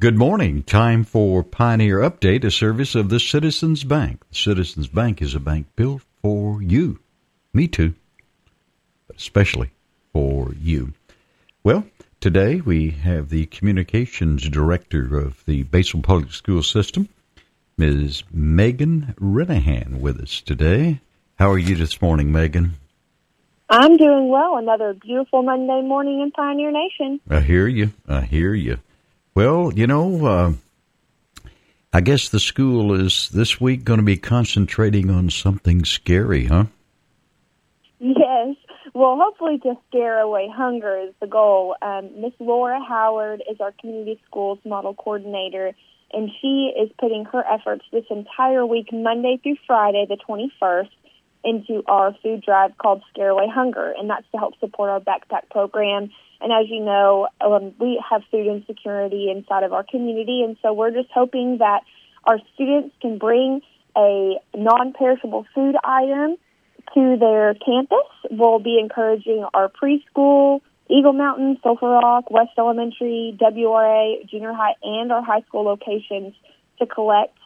Good morning. Time for Pioneer Update, a service of the Citizens Bank. The Citizens Bank is a bank built for you. Me too. But especially for you. Well, today we have the Communications Director of the Batesville Public School System, Ms. Megan Renahan, with us today. How are you this morning, Megan? I'm doing well. Another beautiful Monday morning in Pioneer Nation. I hear you. I hear you. Well, you know, uh, I guess the school is this week going to be concentrating on something scary, huh? Yes. Well, hopefully to scare away hunger is the goal. Um, Miss Laura Howard is our community schools model coordinator, and she is putting her efforts this entire week, Monday through Friday, the 21st, into our food drive called Scare Away Hunger, and that's to help support our backpack program. And as you know, um, we have food insecurity inside of our community, and so we're just hoping that our students can bring a non-perishable food item to their campus. We'll be encouraging our preschool, Eagle Mountain, Sulphur Rock, West Elementary, WRA, junior high, and our high school locations to collect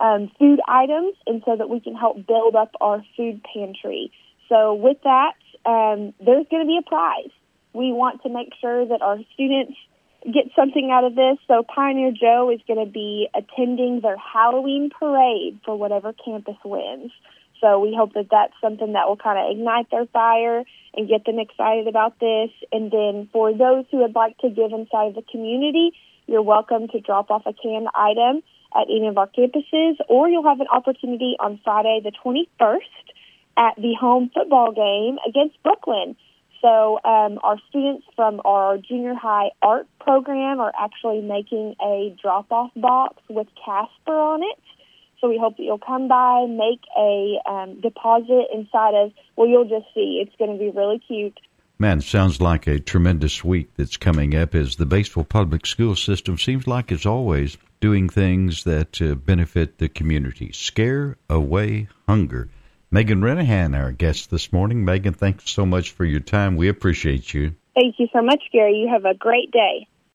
um, food items, and so that we can help build up our food pantry. So with that, um, there's going to be a prize. We want to make sure that our students get something out of this. So Pioneer Joe is going to be attending their Halloween parade for whatever campus wins. So we hope that that's something that will kind of ignite their fire and get them excited about this. And then for those who would like to give inside of the community, you're welcome to drop off a canned item at any of our campuses, or you'll have an opportunity on Friday the 21st at the home football game against Brookland. So um, our students from our junior high art program are actually making a drop-off box with Casper on it. So we hope that you'll come by, make a um, deposit inside of. Well, you'll just see. It's going to be really cute. Man, sounds like a tremendous week that's coming up as the Batesville Public School System seems like it's always doing things that uh, benefit the community. Scare away hunger. Megan Renahan, our guest this morning. Megan, thanks so much for your time. We appreciate you. Thank you so much, Gary. You have a great day.